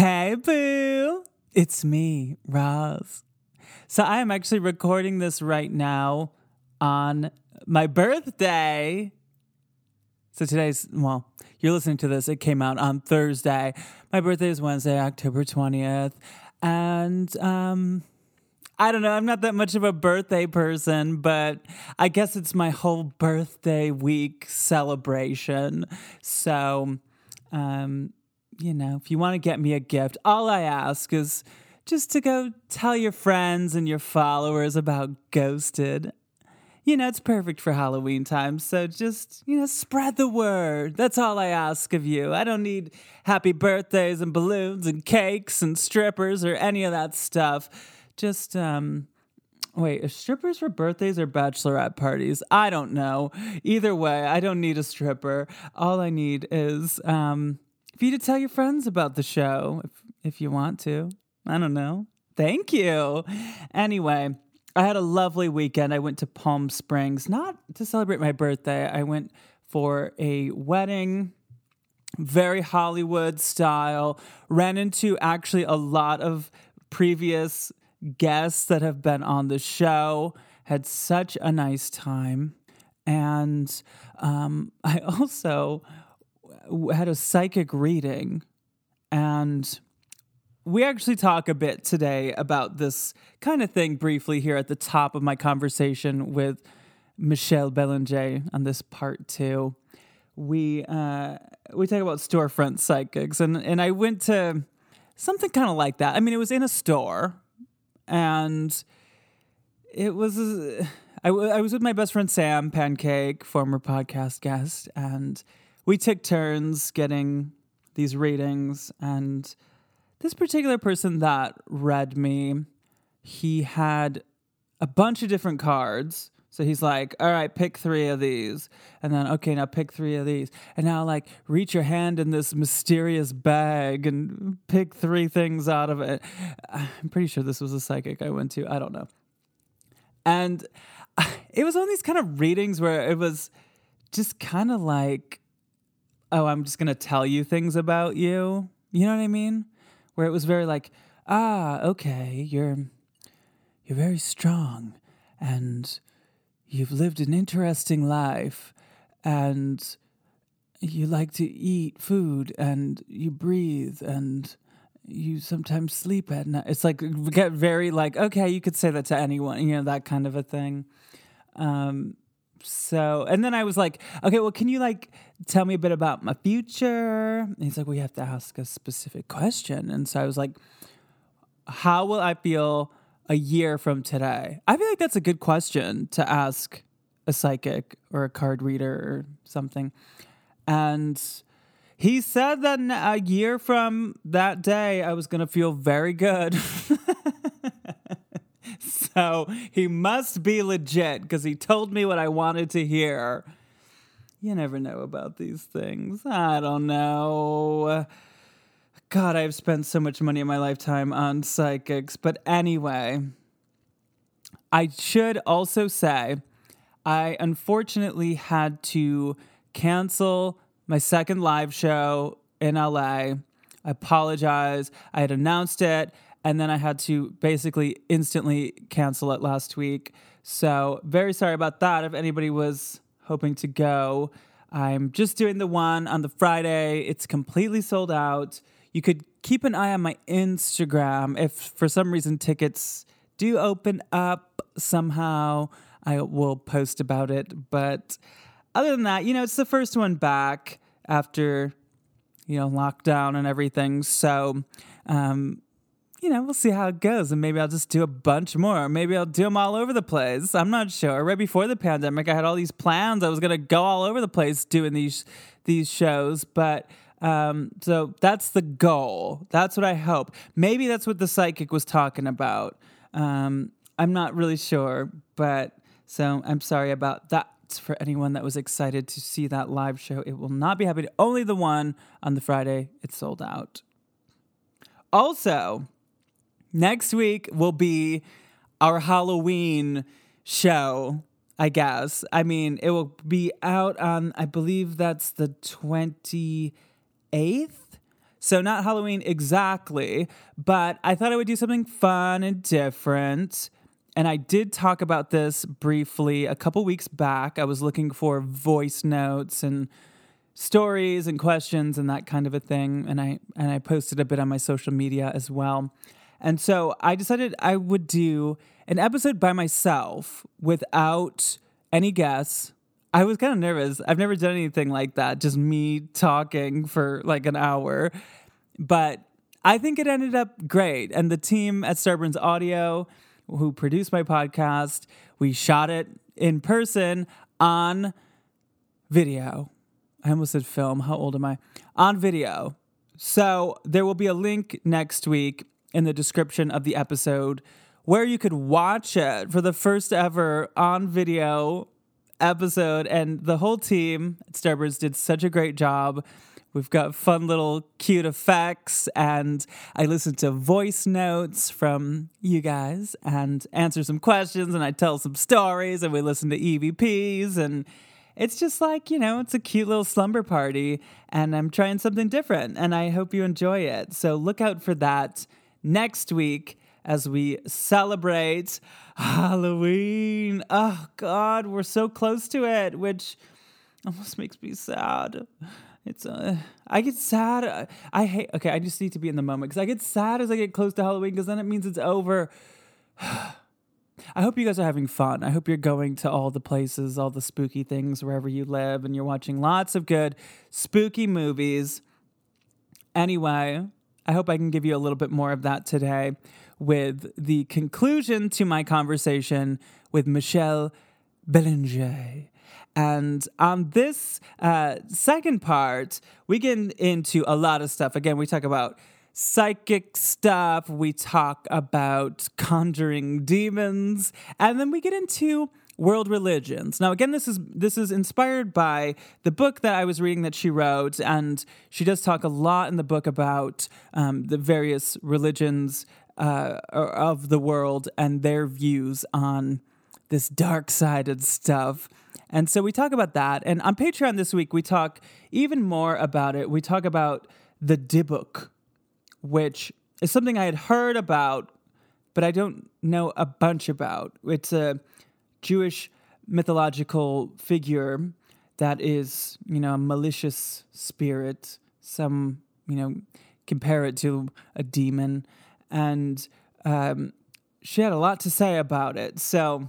Hey, boo. It's me, Roz. So I am actually recording this right now on my birthday. So today's, well, you're listening to this. It came out on Thursday. My birthday is Wednesday, October 20th. And, um, I don't know. I'm not that much of a birthday person, but I guess it's my whole birthday week celebration. So, um, you know, if you want to get me a gift, all I ask is just to go tell your friends and your followers about Ghosted you know, it's perfect for Halloween time. So just, you know, spread the word. That's all I ask of you. I don't need happy birthdays and balloons and cakes and strippers or any of that stuff. Just, um, wait, strippers for birthdays or bachelorette parties? I don't know. Either way, I don't need a stripper. All I need is, um, for you to tell your friends about the show if, if you want to. I don't know. Thank you. Anyway, I had a lovely weekend. I went to Palm Springs, not to celebrate my birthday. I went for a wedding, very Hollywood style. Ran into actually a lot of previous guests that have been on the show. Had such a nice time. And um, I also had a psychic reading. And we actually talk a bit today about this kind of thing briefly here at the top of my conversation with Michelle Belanger on this part two. We uh, we talk about storefront psychics, and and I went to something kind of like that. I mean, it was in a store, and it was. Uh, I, w- I was with my best friend Sam Pancake, former podcast guest, and we took turns getting these readings and this particular person that read me, he had a bunch of different cards. So he's like, all right, pick three of these. And then, okay, now pick three of these. And now, like, reach your hand in this mysterious bag and pick three things out of it. I'm pretty sure this was a psychic I went to. I don't know. And it was on these kind of readings where it was just kind of like, oh, I'm just going to tell you things about you. You know what I mean? where it was very like, ah, okay, you're you're very strong and you've lived an interesting life and you like to eat food and you breathe and you sometimes sleep at night. It's like get very like okay, you could say that to anyone, you know, that kind of a thing. Um, so and then I was like, okay, well, can you like tell me a bit about my future? And he's like, we have to ask a specific question. And so I was like, how will I feel a year from today? I feel like that's a good question to ask a psychic or a card reader or something. And he said that a year from that day, I was going to feel very good. so he must be legit because he told me what I wanted to hear. You never know about these things. I don't know. God, I've spent so much money in my lifetime on psychics. But anyway, I should also say I unfortunately had to cancel my second live show in LA. I apologize. I had announced it and then I had to basically instantly cancel it last week. So, very sorry about that. If anybody was hoping to go, I'm just doing the one on the Friday. It's completely sold out. You could keep an eye on my Instagram if for some reason tickets do open up somehow. I will post about it. But other than that, you know, it's the first one back after, you know, lockdown and everything. So, um, you know, we'll see how it goes. And maybe I'll just do a bunch more. Maybe I'll do them all over the place. I'm not sure. Right before the pandemic, I had all these plans. I was going to go all over the place doing these these shows, but Um, so that's the goal. That's what I hope. Maybe that's what the psychic was talking about. Um, I'm not really sure, but so I'm sorry about that for anyone that was excited to see that live show. It will not be happening. Only the one on the Friday. It's sold out. Also, next week will be our Halloween show, I guess. I mean, it will be out on, I believe that's the 28th. So, not Halloween exactly, but I thought I would do something fun and different. And I did talk about this briefly a couple weeks back. I was looking for voice notes and stories and questions and that kind of a thing and I and I posted a bit on my social media as well. And so I decided I would do an episode by myself without any guests. I was kind of nervous. I've never done anything like that, just me talking for like an hour. But I think it ended up great. And the team at Starburns Audio, who produced my podcast, we shot it in person on video I almost said film. How old am I? On video. So there will be a link next week in the description of the episode where you could watch it for the first ever on video episode. And the whole team at Starburns did such a great job. We've got fun little cute effects, and I listened to voice notes from you guys and answer some questions, and I tell some stories, and we listen to EVPs, and it's just like, you know, it's a cute little slumber party and I'm trying something different and I hope you enjoy it. So look out for that next week as we celebrate Halloween. Oh, God, we're so close to it, which almost makes me sad. It's uh, I get sad. I hate. Okay, I just need to be in the moment because I get sad as I get close to Halloween because then it means it's over. I hope you guys are having fun. I hope you're going to all the places, all the spooky things wherever you live, and you're watching lots of good spooky movies. Anyway, I hope I can give you a little bit more of that today with the conclusion to my conversation with Michelle Belanger. And on this uh, second part, we get into a lot of stuff. Again, we talk about psychic stuff. We talk about conjuring demons, and then we get into world religions. Now again this is this is inspired by the book that I was reading that she wrote and she does talk a lot in the book about um, the various religions uh, of the world and their views on this dark-sided stuff. And so we talk about that and on Patreon this week we talk even more about it. We talk about the Dybbuk which is something I had heard about, but I don't know a bunch about. It's a Jewish mythological figure that is, you know, a malicious spirit. Some, you know, compare it to a demon. And um, she had a lot to say about it. So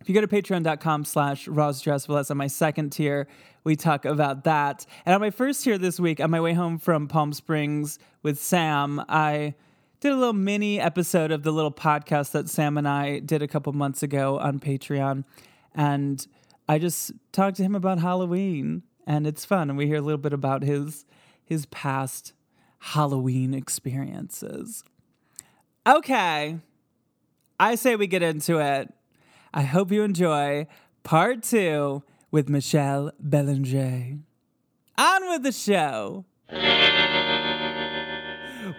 if you go to patreon.com slash rozdrezfalez, that's on my second tier, we talk about that. And on my first tier this week, on my way home from Palm Springs with Sam, I did a little mini episode of the little podcast that Sam and I did a couple months ago on Patreon. And I just talked to him about Halloween, and it's fun. And we hear a little bit about his his past Halloween experiences. Okay. I say we get into it. I hope you enjoy part two with Michelle Belanger. On with the show.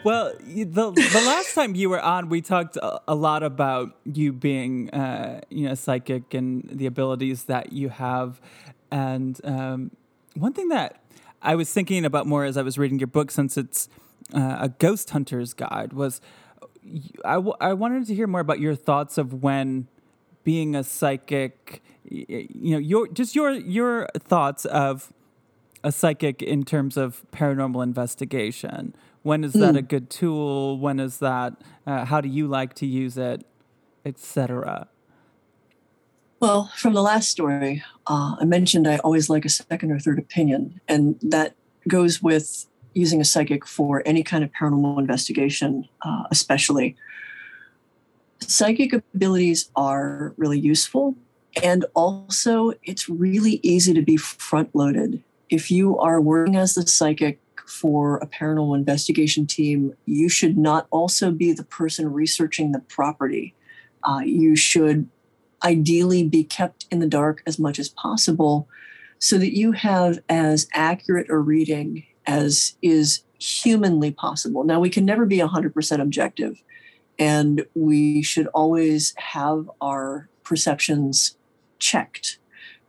Well, the the last time you were on, we talked a, a lot about you being, uh, you know, psychic and the abilities that you have. And um, one thing that I was thinking about more as I was reading your book, since it's uh, a ghost hunter's guide, was I, w- I wanted to hear more about your thoughts of when being a psychic you know your just your your thoughts of a psychic in terms of paranormal investigation when is that mm. a good tool when is that uh, how do you like to use it etc well from the last story uh, i mentioned i always like a second or third opinion and that goes with using a psychic for any kind of paranormal investigation uh, especially psychic abilities are really useful. And also, it's really easy to be front loaded. If you are working as the psychic for a paranormal investigation team, you should not also be the person researching the property. Uh, you should ideally be kept in the dark as much as possible so that you have as accurate a reading as is humanly possible. Now, we can never be 100% objective, and we should always have our perceptions checked.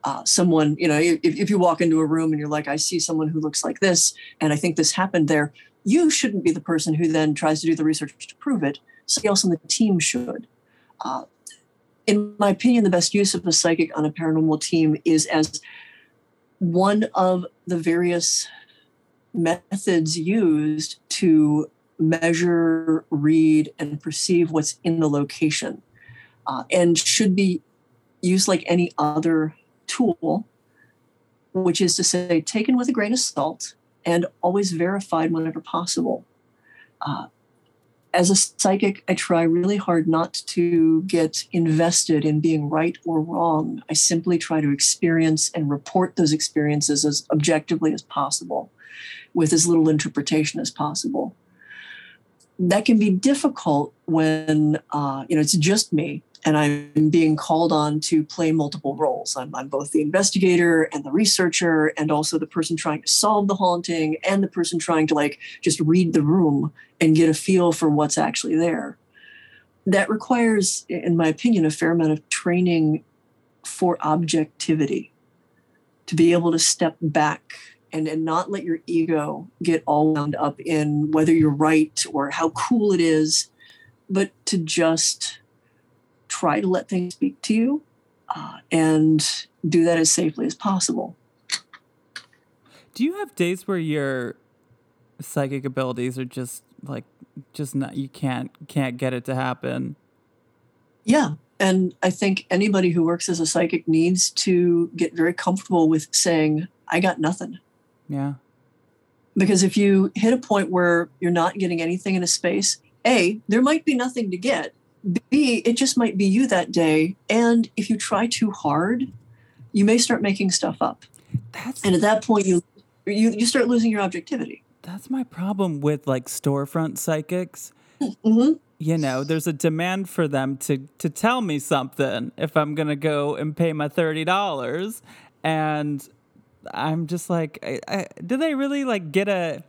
Uh, someone, you know, if, if you walk into a room and you're like, I see someone who looks like this, and I think this happened there, you shouldn't be the person who then tries to do the research to prove it. Somebody else on the team should. Uh, in my opinion, the best use of a psychic on a paranormal team is as one of the various methods used to measure, read, and perceive what's in the location, uh, and should be used like any other tool, which is to say, taken with a grain of salt and always verified whenever possible. Uh, as a psychic, I try really hard not to get invested in being right or wrong. I simply try to experience and report those experiences as objectively as possible with as little interpretation as possible. That can be difficult when uh, you know it's just me and I'm being called on to play multiple roles. I'm, I'm, both the investigator and the researcher, and also the person trying to solve the haunting, and the person trying to like just read the room and get a feel for what's actually there. That requires, in my opinion, a fair amount of training for objectivity to be able to step back and, and not let your ego get all wound up in whether you're right or how cool it is, but to just try to let things speak to you uh, and do that as safely as possible. Do you have days where your psychic abilities are just like just not you can't can't get it to happen? Yeah, and I think anybody who works as a psychic needs to get very comfortable with saying I got nothing. Yeah. Because if you hit a point where you're not getting anything in a space, A, there might be nothing to get. B, it just might be you that day. And if you try too hard, you may start making stuff up. That's and at that point you you, you start losing your objectivity. That's my problem with like storefront psychics. Mm-hmm. You know, there's a demand for them to to tell me something if I'm gonna go and pay my thirty dollars, and I'm just like, I, I, do they really like get a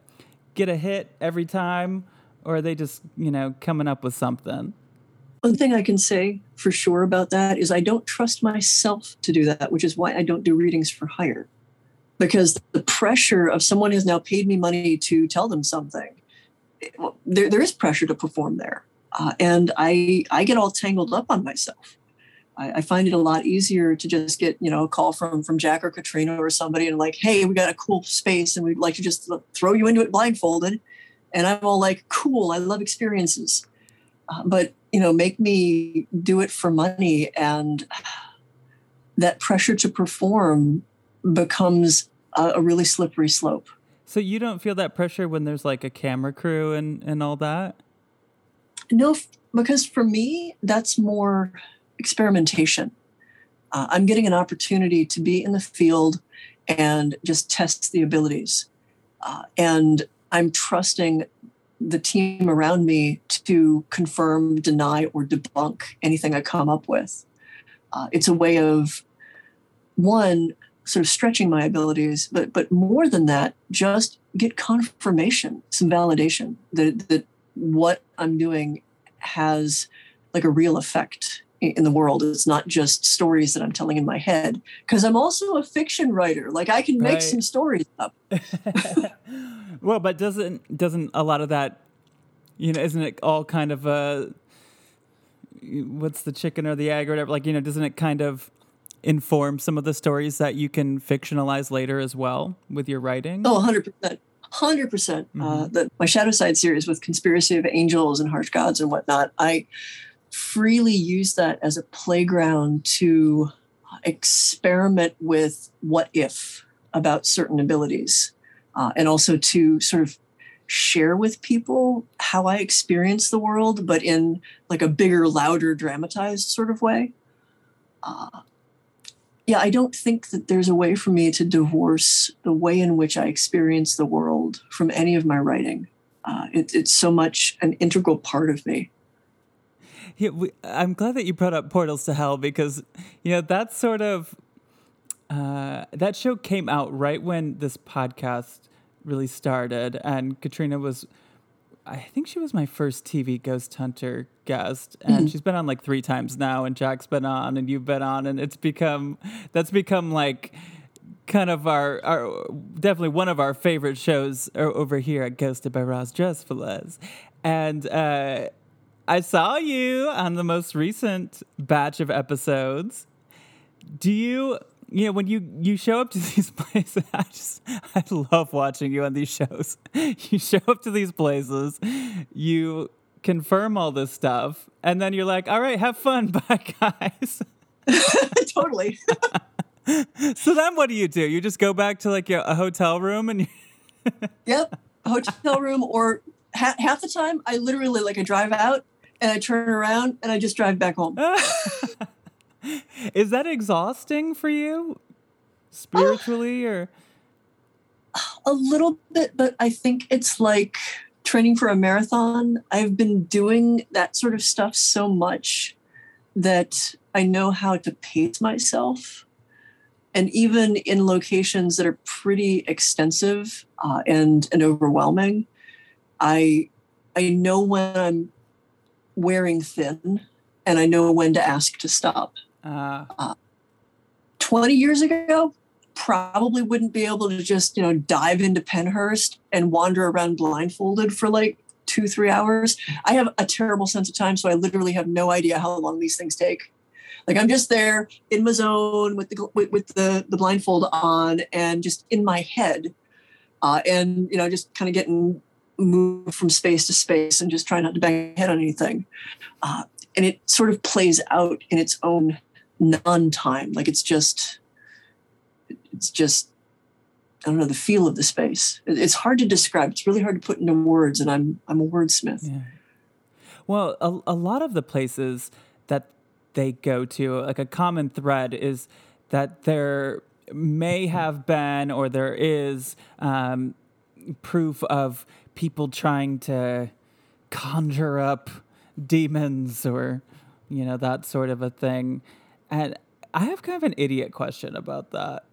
get a hit every time, or are they just you know coming up with something? One thing I can say for sure about that is I don't trust myself to do that, which is why I don't do readings for hire. Because the pressure of someone has now paid me money to tell them something, there, there is pressure to perform there. Uh, and I, I get all tangled up on myself. I, I, find it a lot easier to just get you know a call from from Jack or Katrina or somebody and like, hey, we got a cool space and we'd like to just throw you into it blindfolded. And I'm all like, cool, I love experiences, uh, but you know, make me do it for money, and that pressure to perform becomes a, a really slippery slope. So you don't feel that pressure when there's like a camera crew and and all that. No, because for me, that's more experimentation. Uh, I'm getting an opportunity to be in the field and just test the abilities. Uh, and I'm trusting the team around me to confirm, deny, or debunk anything I come up with. Uh, it's a way of one sort of stretching my abilities, but but more than that, just get confirmation, some validation that that what I'm doing has like a real effect in the world. It's not just stories that I'm telling in my head because I'm also a fiction writer. Like I can make right. some stories up. well, but doesn't doesn't a lot of that, you know, isn't it all kind of a what's the chicken or the egg or whatever? Like you know, doesn't it kind of inform some of the stories that you can fictionalize later as well with your writing? Oh, 100 percent. Hundred percent. Uh, mm-hmm. My Shadow Side series with Conspiracy of Angels and Harsh Gods and whatnot. I freely use that as a playground to experiment with what if about certain abilities uh, and also to sort of share with people how I experience the world, but in like a bigger, louder, dramatized sort of way. Uh, yeah, I don't think that there's a way for me to divorce the way in which I experience the world from any of my writing. Uh, it, it's so much an integral part of me. Yeah, we, I'm glad that you brought up Portals to Hell because, you know, that's sort of uh, that show came out right when this podcast really started, and Katrina was, I think she was my first TV ghost hunter guest, and mm-hmm. she's been on like three times now, and Jack's been on, and you've been on, and it's become that's become like kind of our, our definitely one of our favorite shows over here at Ghosted by Roz Drezfalez. And uh, I saw you on the most recent batch of episodes. Do you you know when you you show up to these places i just i love watching you on these shows. You show up to these places you confirm all this stuff and then you're like all right have fun. Bye guys. Totally. So then what do you do? You just go back to like a, hotel room and yep. Hotel room or ha- half the time i literally like i drive out and i turn around and i just drive back home Is that exhausting for you spiritually uh, or a little bit, but I think it's like training for a marathon. I've been doing that sort of stuff so much that I know how to pace myself. And even in locations that are pretty extensive uh, and and overwhelming, I I know when I'm wearing thin, and I know when to ask to stop. Uh, uh, 20 years ago, probably wouldn't be able to just, you know, dive into Pennhurst and wander around blindfolded for like two, three hours. I have a terrible sense of time, so I literally have no idea how long these things take. Like I'm just there in my zone with the with, the the blindfold on and just in my head, uh, and you know, just kind of getting moved from space to space and just trying not to bang my head on anything. Uh, and it sort of plays out in its own non-time like it's just it's just i don't know the feel of the space. It's hard to describe. It's really hard to put into words and i'm i'm a wordsmith. Yeah. well a, a lot of the places that they go to like a common thread is that there may have been or there is um, proof of people trying to conjure up demons or you know that sort of a thing and I have kind of an idiot question about that.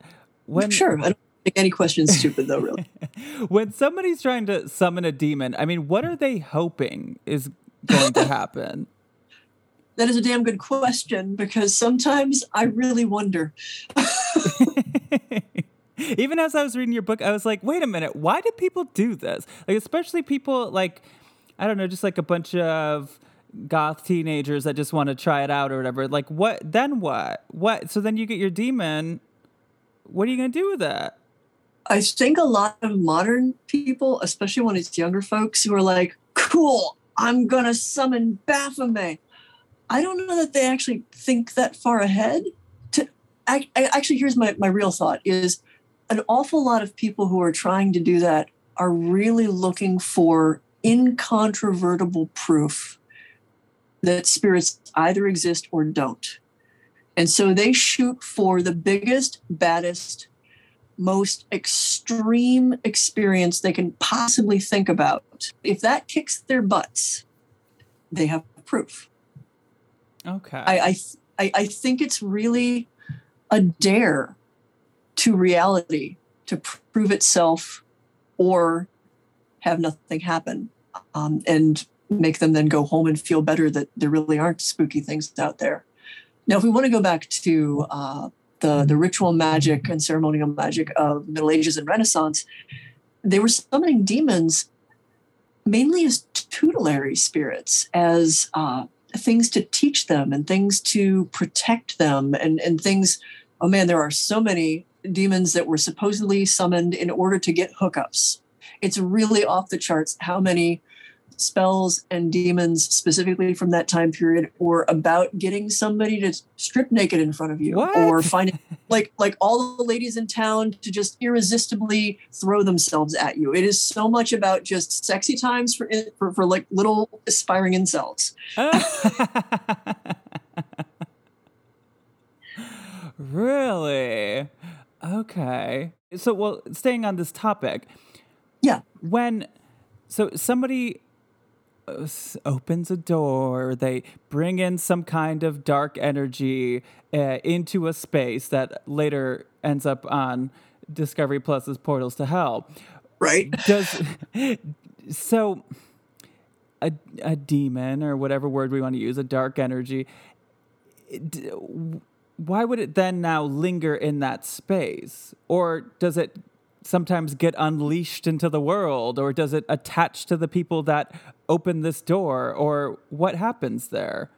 When sure, I don't think any question is stupid though. Really, when somebody's trying to summon a demon, I mean, what are they hoping is going to happen? That is a damn good question because sometimes I really wonder. Even as I was reading your book, I was like, wait a minute, why do people do this? Like, especially people like, I don't know, just like a bunch of goth teenagers that just want to try it out or whatever. Like what then what? What so then you get your demon. What are you gonna do with that? I think a lot of modern people, especially when it's younger folks, who are like, cool, I'm gonna summon Baphomet. I don't know that they actually think that far ahead. To I, I, actually here's my, my real thought is an awful lot of people who are trying to do that are really looking for incontrovertible proof that spirits either exist or don't. And so they shoot for the biggest, baddest, most extreme experience they can possibly think about. If that kicks their butts, they have proof. Okay. I, I, I think it's really a dare to reality to prove itself or have nothing happen. Um, and make them then go home and feel better that there really aren't spooky things out there. Now, if we want to go back to uh, the, the ritual magic and ceremonial magic of Middle Ages and Renaissance, they were summoning demons mainly as tutelary spirits, as uh, things to teach them and things to protect them, and, and things. Oh man, there are so many demons that were supposedly summoned in order to get hookups. It's really off the charts how many spells and demons specifically from that time period or about getting somebody to strip naked in front of you what? or finding like like all the ladies in town to just irresistibly throw themselves at you it is so much about just sexy times for for, for like little aspiring incels Really? Okay. So, well, staying on this topic, Yeah. when so somebody opens a door, they bring in some kind of dark energy uh, into a space that later ends up on Discovery Plus's Portals to Hell. Right. Does so a a demon or whatever word we want to use, a dark energy. d- Why would it then now linger in that space, or does it sometimes get unleashed into the world, or does it attach to the people that open this door, or what happens there?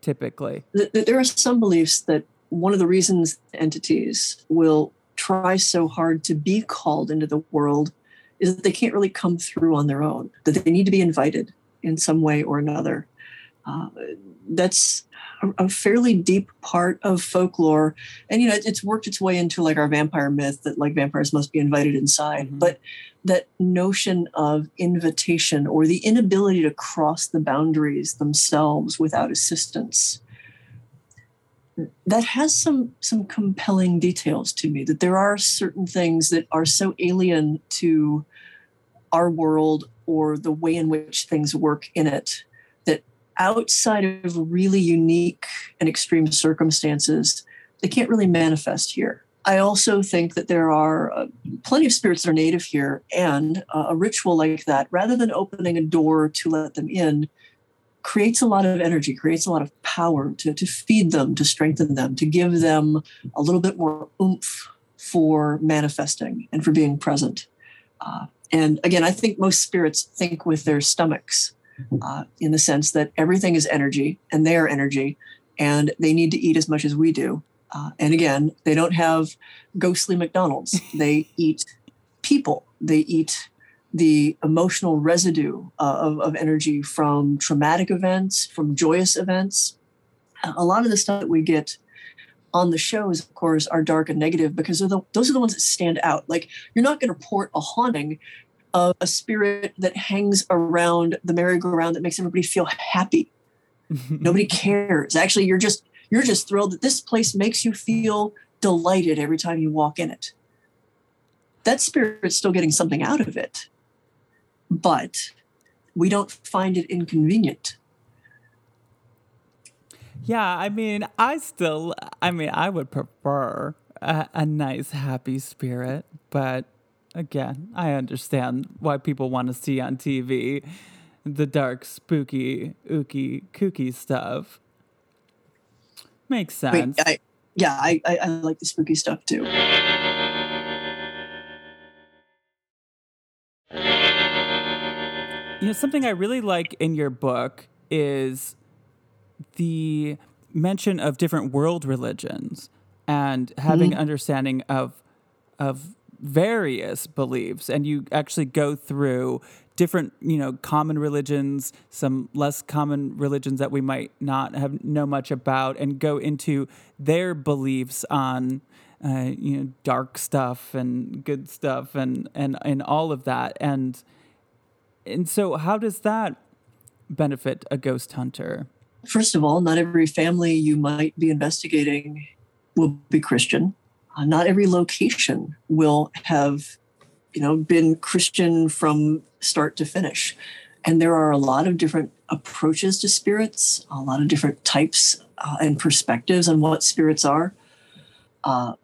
Typically, th- th- there are some beliefs that one of the reasons entities will try so hard to be called into the world is that they can't really come through on their own, that they need to be invited in some way or another. Uh, that's a, a fairly deep part of folklore. And, you know, it- it's worked its way into like our vampire myth that like vampires must be invited inside. Mhm. But that notion of invitation or the inability to cross the boundaries themselves without assistance that has some some compelling details to me that there are certain things that are so alien to our world or the way in which things work in it outside of really unique and extreme circumstances they can't really manifest here i also think that there are uh, plenty of spirits that are native here and uh, a ritual like that rather than opening a door to let them in creates a lot of energy, creates a lot of power to, to feed them, to strengthen them, to give them a little bit more oomph for manifesting and for being present. Uh, and again, I think most spirits think with their stomachs uh, in the sense that everything is energy and they are energy and they need to eat as much as we do. Uh, and again, they don't have ghostly McDonald's. They eat people. They eat the emotional residue uh, of, of energy from traumatic events, from joyous events. A lot of the stuff that we get on the shows, of course, are dark and negative because they're the, those are the ones that stand out. Like you're not going to report a haunting of a spirit that hangs around the merry-go-round that makes everybody feel happy. Nobody cares. Actually, you're just you're just thrilled that this place makes you feel delighted every time you walk in it. That spirit's still getting something out of it but we don't find it inconvenient. Yeah, I mean, I still, I mean, I would prefer a, a nice, happy spirit, but again, I understand why people want to see on TV the dark, spooky, ooky, kooky stuff. Makes Wait, sense. I, yeah, I, I, I like the spooky stuff too. You know, something I really like in your book is the mention of different world religions and having mm-hmm. understanding of of various beliefs and you actually go through different you know common religions some less common religions that we might not have know much about and go into their beliefs on uh, you know dark stuff and good stuff and and and all of that and and so how does that benefit a ghost hunter First of all, not every family you might be investigating will be Christian. Uh, not every location will have, you know, been Christian from start to finish. And there are a lot of different approaches to spirits, a lot of different types uh, and perspectives on what spirits are. Uh,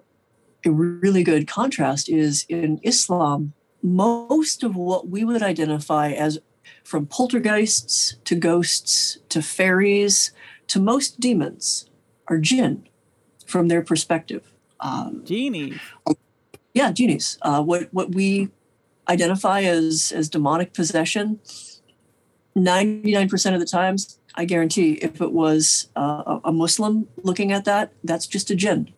a really good contrast is in Islam, most of what we would identify as from poltergeists to ghosts to fairies to most demons are jinn from their perspective. Um, genie yeah, genies. Uh, what what we identify as as demonic possession, ninety nine percent of the times, I guarantee, if it was uh, a a Muslim looking at that, that's just a jinn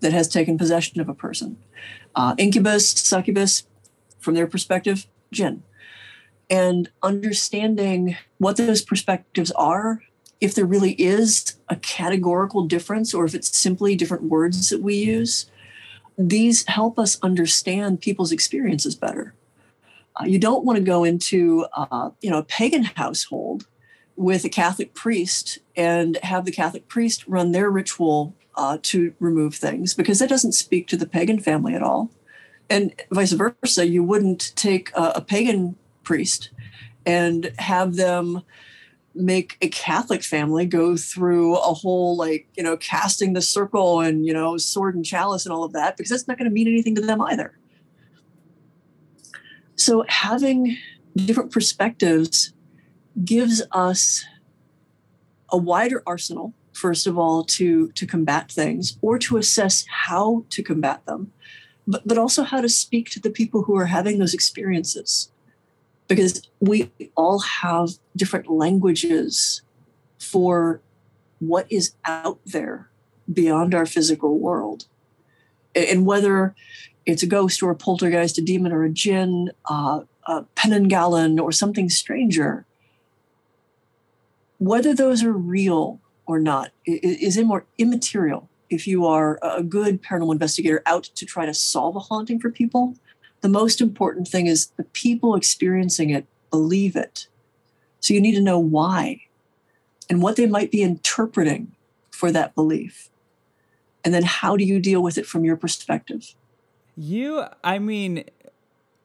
that has taken possession of a person. Uh, incubus, succubus, from their perspective, jinn. And understanding what those perspectives are, if there really is a categorical difference, or if it's simply different words that we use, these help us understand people's experiences better. Uh, you don't want to go into, uh, you know, a pagan household with a Catholic priest and have the Catholic priest run their ritual uh, to remove things because that doesn't speak to the pagan family at all. And vice versa, you wouldn't take a, a pagan priest and have them make a Catholic family go through a whole like you know casting the circle and you know sword and chalice and all of that because that's not going to mean anything to them either. So having different perspectives gives us a wider arsenal first of all to to combat things or to assess how to combat them but but also how to speak to the people who are having those experiences because we all have different languages for what is out there beyond our physical world. And whether it's a ghost or a poltergeist, a demon or a jinn, uh, a Penanggalan or something stranger, whether those are real or not is more immaterial if you are a good paranormal investigator out to try to solve a haunting for people the most important thing is the people experiencing it believe it. So you need to know why and what they might be interpreting for that belief. And then how do you deal with it from your perspective? You, I mean,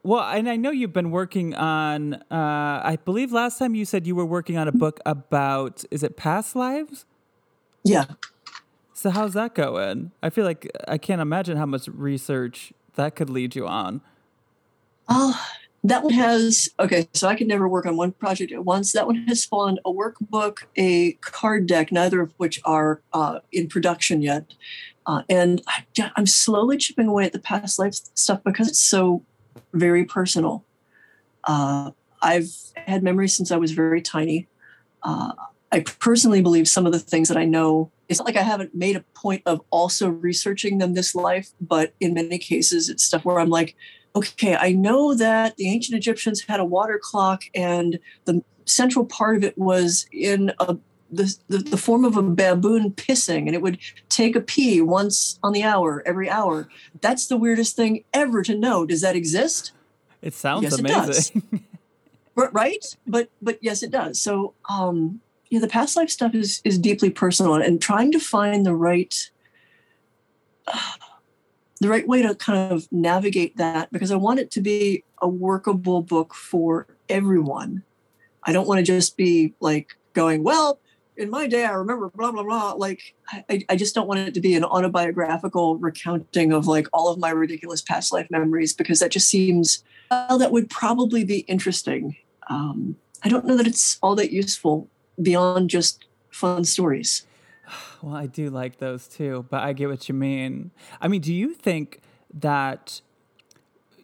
well, and I know you've been working on, uh, I believe last time you said you were working on a book about, is it past lives? Yeah. So how's that going? I feel like I can't imagine how much research that could lead you on. Oh, that one has okay. So I could never work on one project at once. That one has spawned a workbook, a card deck, neither of which are uh, in production yet. Uh, and I, I'm slowly chipping away at the past life stuff because it's so very personal. Uh, I've had memories since I was very tiny. Uh, I personally believe some of the things that I know. It's not like I haven't made a point of also researching them this life, but in many cases, it's stuff where I'm like, okay, I know that the ancient Egyptians had a water clock and the central part of it was in a the, the, the, form of a baboon pissing and it would take a pee once on the hour every hour. That's the weirdest thing ever to know. Does that exist? It sounds yes, amazing it does. right? But but yes it does. So um yeah the past life stuff is is deeply personal and trying to find the right uh, the right way to kind of navigate that because I want it to be a workable book for everyone. I don't want to just be like going, well, in my day, I remember blah, blah, blah. Like, I, I just don't want it to be an autobiographical recounting of like all of my ridiculous past life memories because that just seems, well, that would probably be interesting. Um, I don't know that it's all that useful beyond just fun stories. Well, I do like those too, but I get what you mean. I mean, do you think that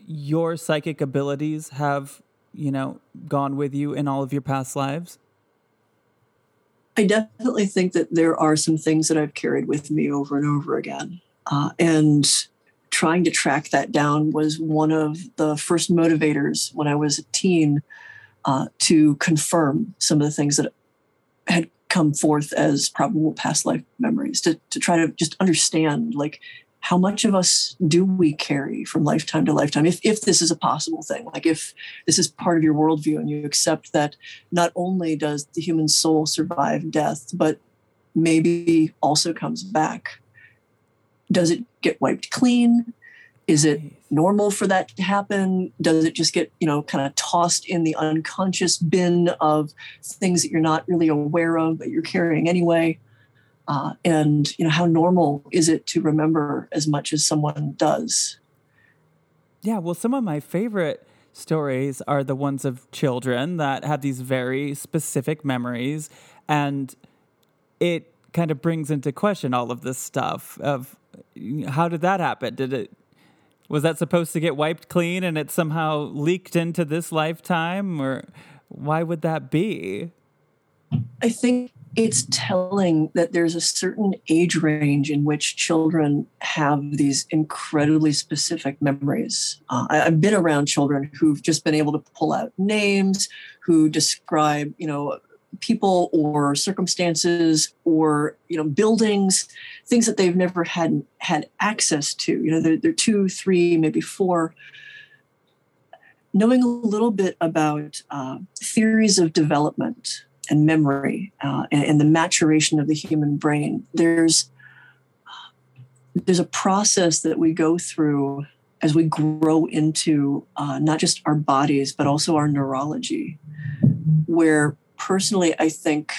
your psychic abilities have, you know, gone with you in all of your past lives? I definitely think that there are some things that I've carried with me over and over again. Uh, and trying to track that down was one of the first motivators when I was a teen uh, to confirm some of the things that had come forth as probable past life memories to, to try to just understand like how much of us do we carry from lifetime to lifetime? If, if this is a possible thing like if this is part of your worldview and you accept that not only does the human soul survive death but maybe also comes back does it get wiped clean is it normal for that to happen? Does it just get, you know, kind of tossed in the unconscious bin of things that you're not really aware of, but you're carrying anyway? Uh, and, you know, how normal is it to remember as much as someone does? Yeah, well, some of my favorite stories are the ones of children that have these very specific memories. And it kind of brings into question all of this stuff of how did that happen? Did it was that supposed to get wiped clean and it somehow leaked into this lifetime or why would that be i think it's telling that there's a certain age range in which children have these incredibly specific memories. Uh, I, have been around children who've just been able to pull out names, who describe, you know, people or circumstances or you know buildings things that they've never had had access to you know they're, they're two three maybe four knowing a little bit about uh, theories of development and memory uh, and, and, the maturation of the human brain. There's there's a process that we go through as we grow into uh, not just our bodies but also our neurology. Where personally, I think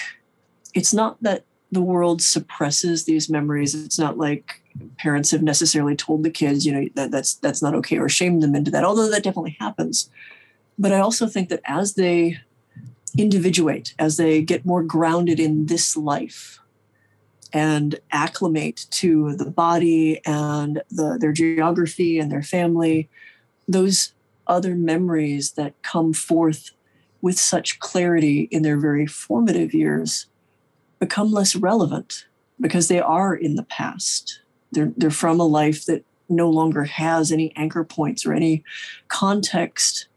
it's not that the world suppresses these memories. It's not like parents have necessarily told the kids, you know, that that's that's not okay or shamed them into that. Although that definitely happens. But I also think that as they individuate, as they get more grounded in this life and acclimate to the body and the, their geography and their family, those other memories that come forth with such clarity in their very formative years become less relevant because they are in the past. They're, they're from a life that no longer has any anchor points or any context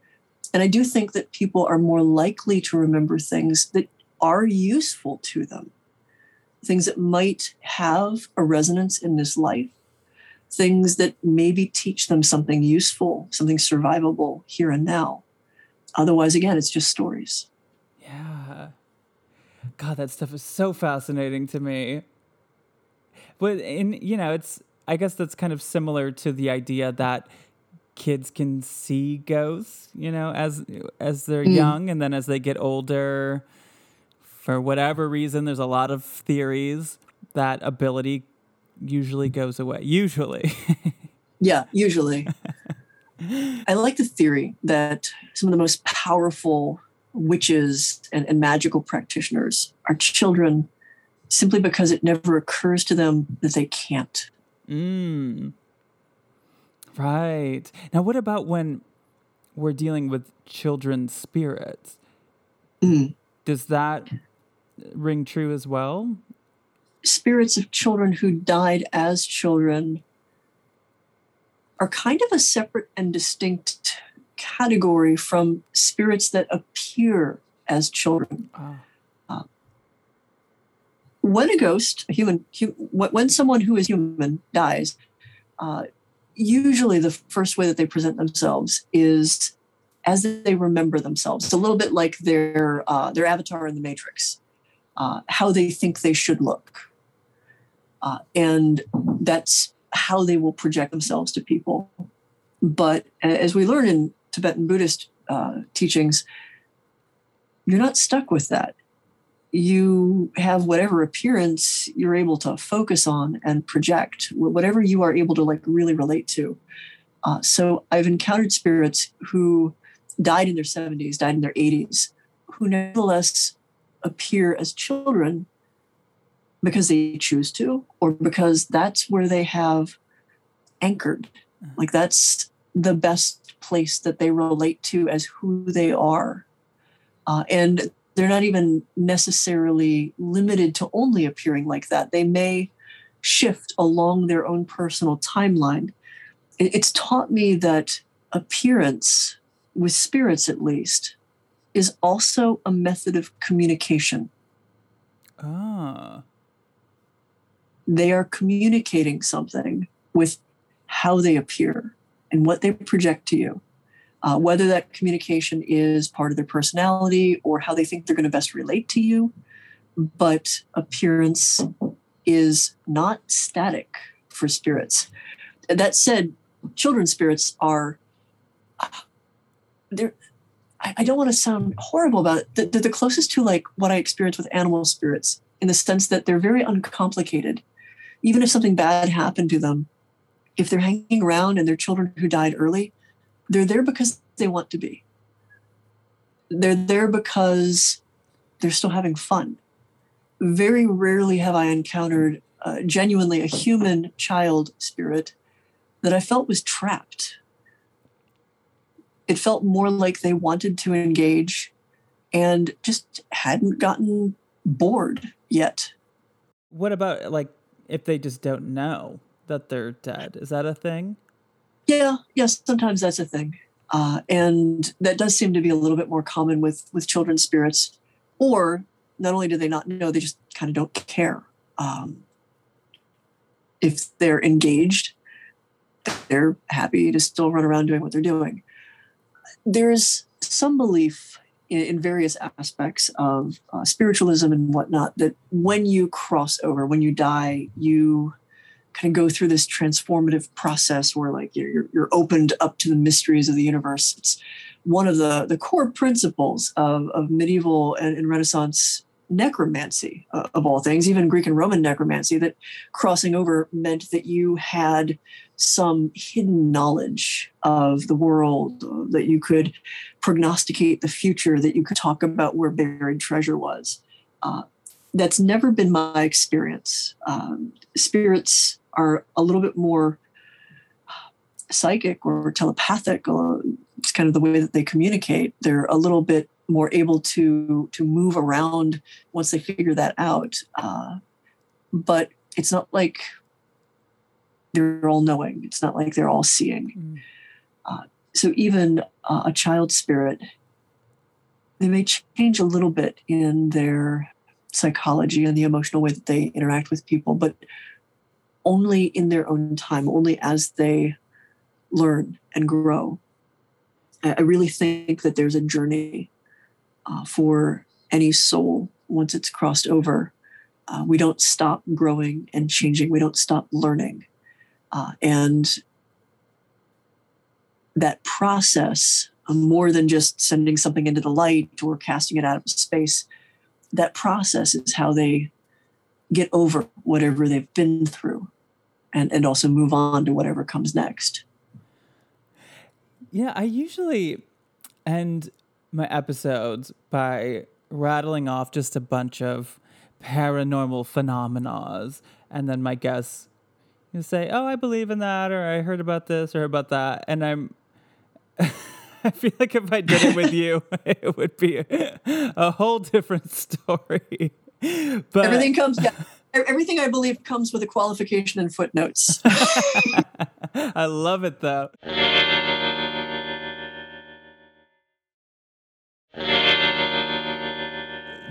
and I do think that people are more likely to remember things that are useful to them, things that might have a resonance in this life, things that maybe teach them something useful, something survivable here and now. Otherwise, again, it's just stories. Yeah. God, that stuff is so fascinating to me. But in you know, it's I guess that's kind of similar to the idea that kids can see ghosts, you know, as as they're mm. young and then as they get older for whatever reason there's a lot of theories that ability usually goes away. Usually. yeah, usually. I like the theory that some of the most powerful witches and, and magical practitioners are children simply because it never occurs to them that they can't. Mm. Right. Now, what about when we're dealing with children's spirits? Mm. Does that ring true as well? Spirits of children who died as children are kind of a separate and distinct category from spirits that appear as children. Oh. Uh, when a ghost, a human, when someone who is human dies, uh, usually the first way that they present themselves is as they remember themselves. It's a little bit like their uh, their avatar in the Matrix, uh, how they think they should look, uh, and that's how they will project themselves to people. But as we learn in Tibetan Buddhist uh, teachings, you're not stuck with that you have whatever appearance you're able to focus on and project, whatever you are able to like really relate to. Uh, so I've encountered spirits who died in their 70s, died in their 80s, who nevertheless appear as children because they choose to, or because that's where they have anchored. Uh-huh. Like that's the best place that they relate to as who they are. Uh, and they're not even necessarily limited to only appearing like that. They may shift along their own personal timeline. It's taught me that appearance, with spirits at least, is also a method of communication. Ah. They are communicating something with how they appear and what they project to you uh, whether that communication is part of their personality or how they think they're going to best relate to you. But appearance is not static for spirits. That said, children's spirits are they're I don't want to sound horrible about it. They're the closest to like what I experience with animal spirits in the sense that they're very uncomplicated. Even if something bad happened to them, if they're hanging around and they're children who died early, they're there because they want to be. They're there because they're still having fun. Very rarely have I encountered uh, genuinely a human child spirit that I felt was trapped. It felt more like they wanted to engage and just hadn't gotten bored yet. What about like if they just don't know that they're dead? Is that a thing? Yeah, yes, sometimes that's a thing. Uh, and that does seem to be a little bit more common with with children's spirits. Or not only do they not know, they just kind of don't care. Um, if they're engaged, they're happy to still run around doing what they're doing. There's some belief in, in various aspects of uh, spiritualism and whatnot that when you cross over, when you die, you kind of go through this transformative process where like you're, you're opened up to the mysteries of the universe. It's one of the, the core principles of, of medieval and, and Renaissance necromancy, uh, of all things, even Greek and Roman necromancy, that crossing over meant that you had some hidden knowledge of the world, uh, that you could prognosticate the future, that you could talk about where buried treasure was. Uh, that's never been my experience. Um, spirits are a little bit more psychic or telepathic, or it's kind of the way that they communicate. They're a little bit more able to to move around once they figure that out. Uh, but it's not like they're all knowing. It's not like they're all seeing. Mm. Uh, so even uh, a child spirit, they may change a little bit in their psychology and the emotional way that they interact with people, but only in their own time, only as they learn and grow. I really think that there's a journey uh, for any soul once it's crossed over. Uh, we don't stop growing and changing. We don't stop learning. Uh, and that process, more than just sending something into the light or casting it out of space, that process is how they get over whatever they've been through and, and also move on to whatever comes next. Yeah, I usually end my episodes by rattling off just a bunch of paranormal phenomena and then my guests you say oh i believe in that or i heard about this or about that and i'm i feel like if i did it with you it would be a, a whole different story but everything comes yeah, everything i believe comes with a qualification and footnotes i love it though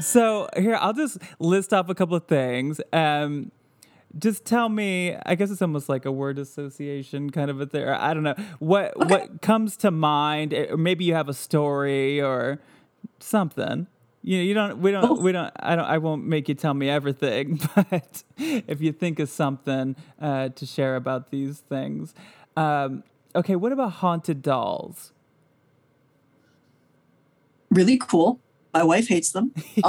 So here, I'll just list off a couple of things. Um, just tell me. I guess it's almost like a word association kind of a thing. I don't know what okay. what comes to mind. Or maybe you have a story or something. You know, you don't. We don't. Oh. We don't. I don't. I won't make you tell me everything. But if you think of something uh, to share about these things, um, okay. What about haunted dolls? Really cool. My wife hates them.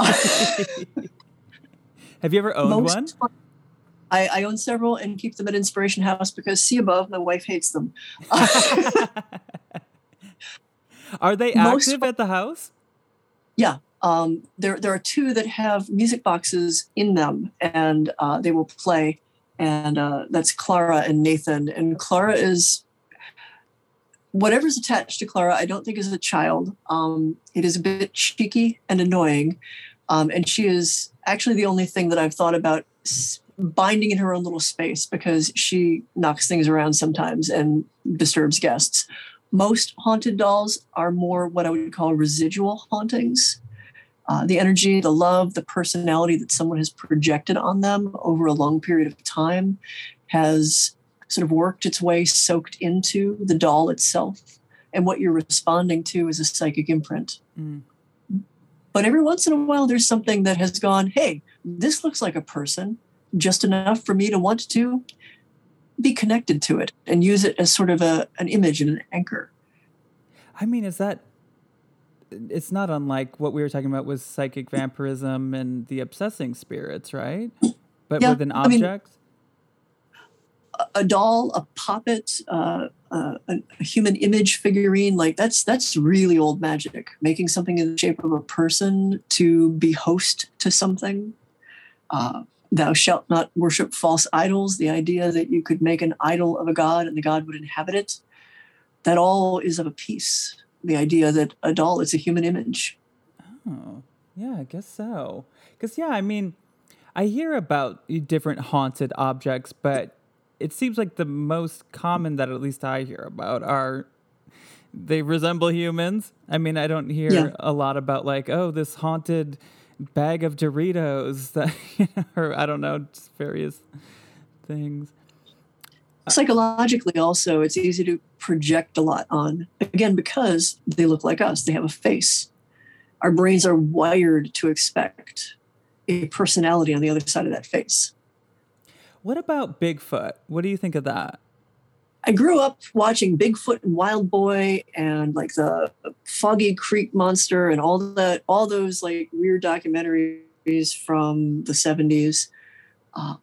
Have you ever owned Most, one? I, I, own several and keep them at Inspiration House because see above, my wife hates them. are they active at the house? Yeah. Um, there, there are two that have music boxes in them and uh, they will play. And uh, that's Clara and Nathan. And Clara is whatever's attached to Clara, I don't think is a child. Um, it is a bit cheeky and annoying. Um, and she is actually the only thing that I've thought about binding in her own little space because she knocks things around sometimes and disturbs guests. Most haunted dolls are more what I would call residual hauntings. Uh, the energy, the love, the personality that someone has projected on them over a long period of time has sort of worked its way soaked into the doll itself. And what you're responding to is a psychic imprint. Mm. But every once in a while, there's something that has gone, hey, this looks like a person, just enough for me to want to be connected to it and use it as sort of a, an image and an anchor. I mean, is that it's not unlike what we were talking about with psychic vampirism and the obsessing spirits, right? But yeah, with an object. I mean, a doll, a puppet, uh, uh, a, a, human image figurine, like that's that's really old magic. Making something in the shape of a person to be host to something. Uh, Thou shalt not worship false idols. The idea that you could make an idol of a god and the god would inhabit it. That all is of a piece. The idea that a doll is a human image. Oh, yeah, I guess so. Because yeah, I mean, I hear about different haunted objects, but it seems like the most common that at least I hear about are they resemble humans. I mean, I don't hear yeah. a lot about like, oh, this haunted bag of Doritos that, you know, or I don't know, just various things. Psychologically, also, it's easy to project a lot on, again, because they look like us, they have a face. our brains are wired to expect a personality on the other side of that face. What about Bigfoot? What do you think of that? I grew up watching Bigfoot and Wild Boy and like the Boggy Creek Monster and all that, all those like weird documentaries from the 70s. Uh,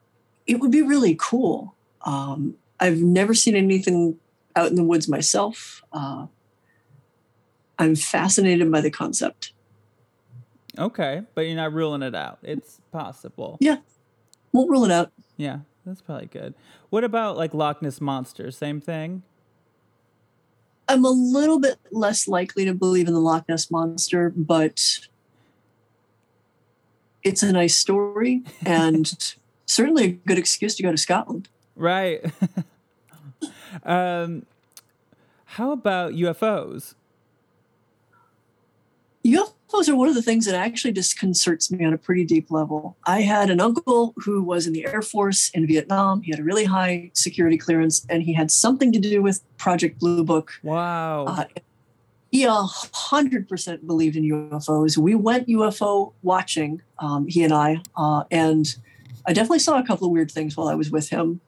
it would be really cool. Um, I've never seen anything out in the woods myself. Uh, I'm fascinated by the concept. Okay, but you're not ruling it out. It's possible. Yeah, won't rule it out. Yeah, that's probably good. What about like Loch Ness monster? Same thing. I'm a little bit less likely to believe in the Loch Ness monster, but it's a nice story and certainly a good excuse to go to Scotland. Right. um, how about UFOs? UFOs are one of the things that actually disconcerts me on a pretty deep level. I had an uncle who was in the Air Force in Vietnam. He had a really high security clearance, and he had something to do with Project Blue Book. Wow. Uh, he a hundred percent believed in UFOs. We went UFO watching, um, he and I, uh, and I definitely saw a couple of weird things while I was with him.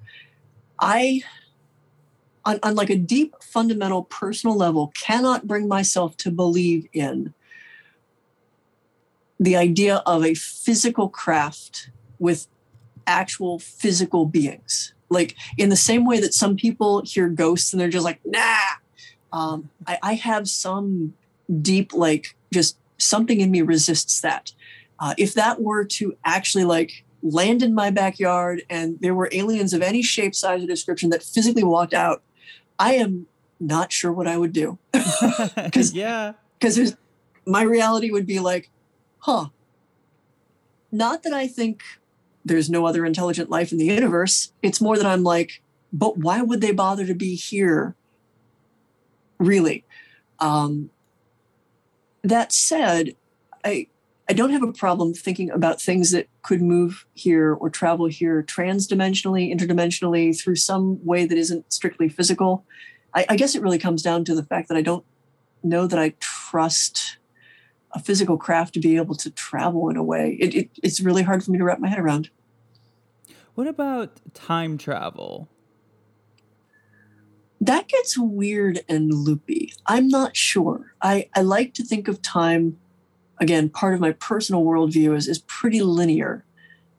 I, on, on like a deep, fundamental, personal level, cannot bring myself to believe in the idea of a physical craft with actual physical beings. Like in the same way that some people hear ghosts and they're just like, nah. Um, I, I have some deep, like, just something in me resists that. Uh, if that were to actually like land in my backyard and there were aliens of any shape, size, or description that physically walked out, I am not sure what I would do. Because yeah, because my reality would be like, huh. Not that I think there's no other intelligent life in the universe. It's more that I'm like, but why would they bother to be here? Really. Um, that said, I I don't have a problem thinking about things that could move here or travel here transdimensionally, interdimensionally through some way that isn't strictly physical. I, I guess it really comes down to the fact that I don't know that I trust a physical craft to be able to travel in a way. It, it, it's really hard for me to wrap my head around. What about time travel? That gets weird and loopy. I'm not sure. I, I like to think of time, again, part of my personal worldview is, is pretty linear.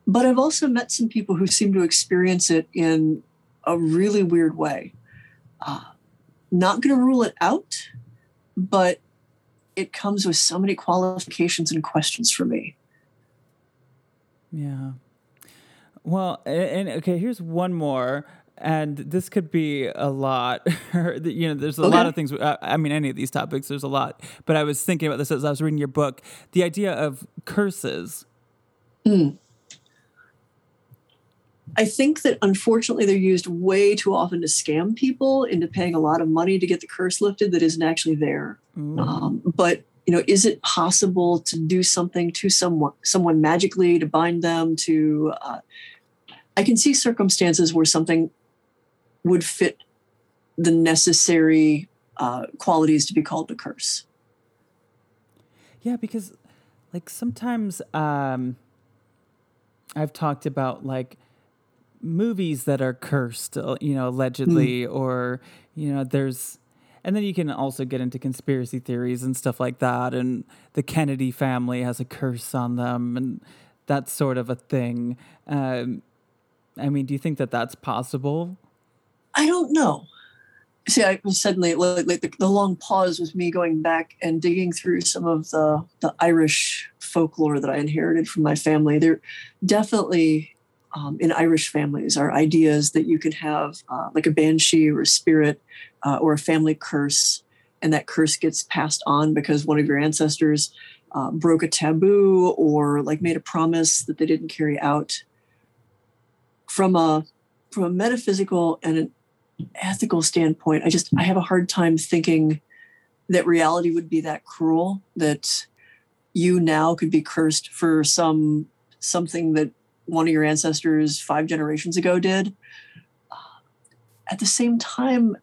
But I've also met some people who seem to experience it in a really weird way. Uh, not going to rule it out, but it comes with so many qualifications and questions for me. Yeah. Well, and, and okay, here's one more and this could be a lot. you know, there's a okay. lot of things. I mean, any of these topics, there's a lot. But I was thinking about this as I was reading your book. The idea of curses. Mm. I think that unfortunately they're used way too often to scam people into paying a lot of money to get the curse lifted that isn't actually there. Um, but you know, is it possible to do something to someone, someone magically to bind them to? Uh, I can see circumstances where something would fit the necessary uh, qualities to be called a curse. Yeah, because like sometimes um, I've talked about like movies that are cursed, uh, you know, allegedly, mm. or you know, there's, and then you can also get into conspiracy theories and stuff like that, and the Kennedy family has a curse on them, and that sort of a thing. Um, I mean, do you think that that's possible? I don't know. See, I was suddenly like, like the, the, long pause was me going back and digging through some of the the Irish folklore that I inherited from my family. There definitely um, in Irish families are ideas that you can have uh, like a banshee or a spirit uh, or a family curse, and that curse gets passed on because one of your ancestors uh, broke a taboo or like made a promise that they didn't carry out. From a from a metaphysical and an ethical standpoint, I just I have a hard time thinking that reality would be that cruel that you now could be cursed for some something that one of your ancestors five generations ago did. At the same time,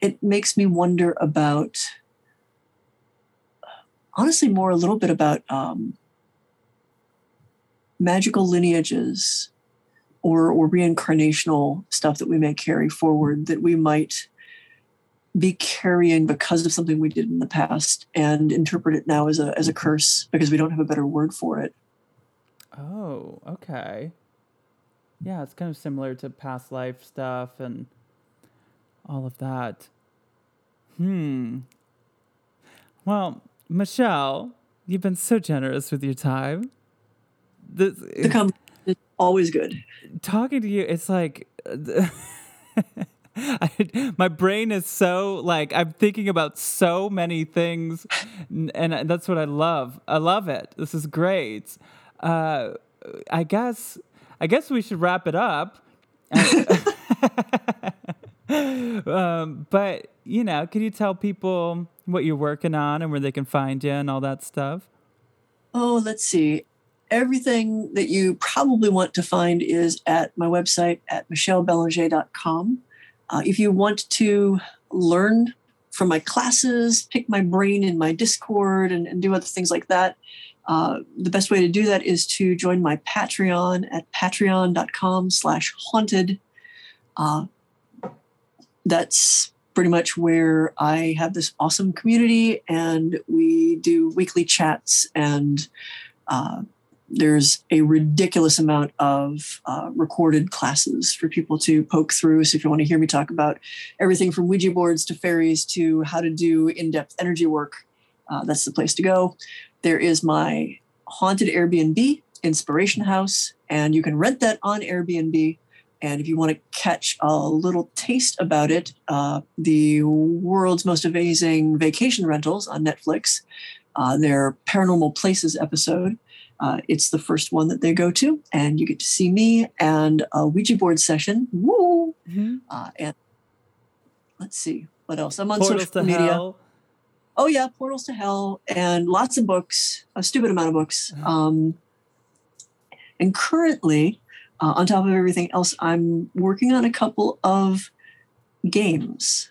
it makes me wonder about honestly more a little bit about um, magical lineages or, or reincarnational stuff that we may carry forward that we might be carrying because of something we did in the past and interpret it now as a as a curse because we don't have a better word for it. Oh, okay. Yeah, it's kind of similar to past life stuff and all of that. Hmm. Well, Michelle, you've been so generous with your time. This, the is always good. Talking to you, it's like I, my brain is so like I'm thinking about so many things, and that's what I love. I love it. This is great. Uh, I guess I guess we should wrap it up. um, but you know, can you tell people what you're working on and where they can find you and all that stuff? Oh, let's see. Everything that you probably want to find is at my website at michellebelanger.com. Uh, if you want to learn from my classes, pick my brain in my Discord, and, and do other things like that, uh, the best way to do that is to join my Patreon at patreon.com slash haunted. Uh, that's pretty much where I have this awesome community and we do weekly chats and uh, there's a ridiculous amount of uh, recorded classes for people to poke through. So if you want to hear me talk about everything from Ouija boards to fairies to how to do in-depth energy work, uh, that's the place to go. There is my haunted Airbnb, Inspiration House, and you can rent that on Airbnb. And if you want to catch a little taste about it, uh, the world's most amazing vacation rentals on Netflix, uh, their Paranormal Places episode uh, it's the first one that they go to, and you get to see me and a Ouija board session. Woo! Mm-hmm. Uh, and let's see what else. I'm on Portals social media. Hell. Oh yeah, Portals to Hell, and lots of books, a stupid amount of books. Uh-huh. Um, and currently, uh, on top of everything else, I'm working on a couple of games.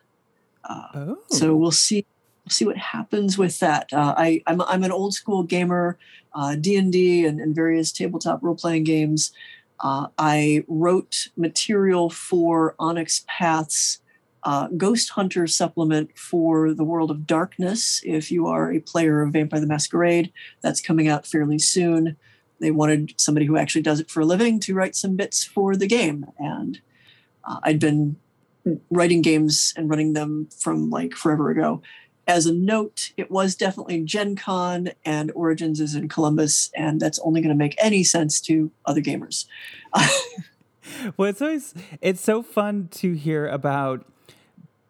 Uh, oh. So we'll see see what happens with that. Uh, I, I'm, I'm an old school gamer, uh, D&D and, and various tabletop role-playing games. Uh, I wrote material for Onyx Path's uh, Ghost Hunter supplement for the World of Darkness. If you are a player of Vampire the Masquerade, that's coming out fairly soon. They wanted somebody who actually does it for a living to write some bits for the game. And uh, I'd been writing games and running them from like forever ago as a note, it was definitely Gen Con and Origins is in Columbus, and that's only going to make any sense to other gamers. well, it's always it's so fun to hear about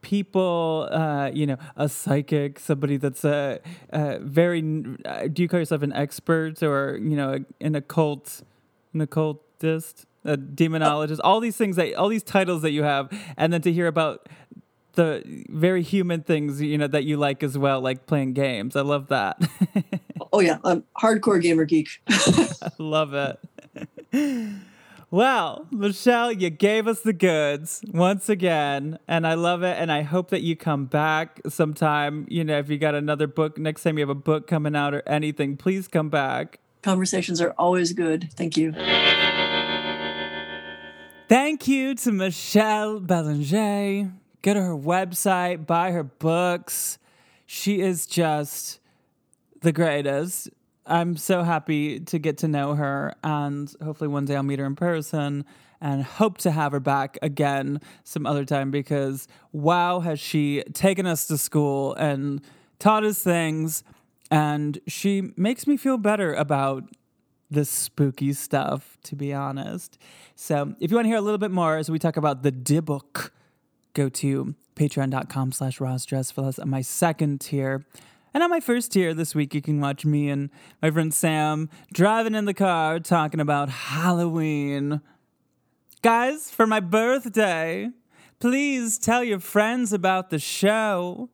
people, uh, you know, a psychic, somebody that's a, a very. Uh, do you call yourself an expert or you know an occult, an occultist? a demonologist, all these things that all these titles that you have, and then to hear about the very human things you know that you like as well, like playing games. I love that. oh yeah, I'm hardcore gamer geek. love it. Well, Michelle, you gave us the goods once again, and I love it. And I hope that you come back sometime. You know, if you got another book, next time you have a book coming out or anything, please come back. Conversations are always good. Thank you. Thank you to Michelle Belanger go to her website, buy her books. She is just the greatest. I'm so happy to get to know her, and hopefully one day I'll meet her in person and hope to have her back again some other time because wow, has she taken us to school and taught us things, and she makes me feel better about this spooky stuff, to be honest. So, if you want to hear a little bit more as we talk about the Dybbuk, go to patreon.com slash rozdrezfalez on my second tier. And on my first tier this week, you can watch me and my friend Sam driving in the car talking about Halloween. Guys, for my birthday, please tell your friends about the show.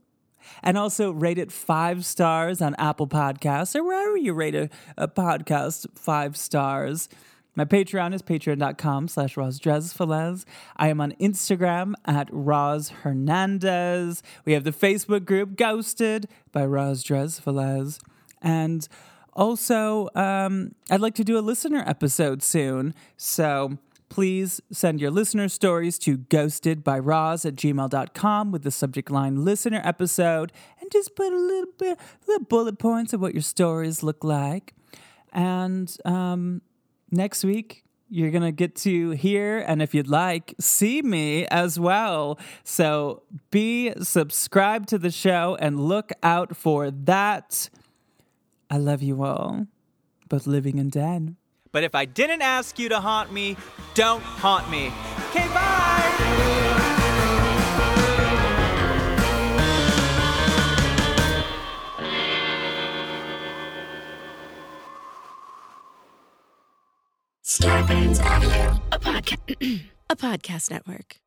And also rate it five stars on Apple Podcasts or wherever you rate a, a podcast five stars. My Patreon is patreon.com slash rozdrezfalez. I am on Instagram at Roz Hernandez. We have the Facebook group Ghosted by Roz Drezfalez. And also, um, I'd like to do a listener episode soon. So please send your listener stories to ghostedbyroz at gmail.com with the subject line listener episode and just put a little bit, little bullet points of what your stories look like. And um, next week, you're going to get to hear and if you'd like, see me as well. So be subscribed to the show and look out for that. I love you all, both living and dead. But if I didn't ask you to haunt me, don't haunt me. Okay, bye! Starburns Audio. a, podca- a podcast network.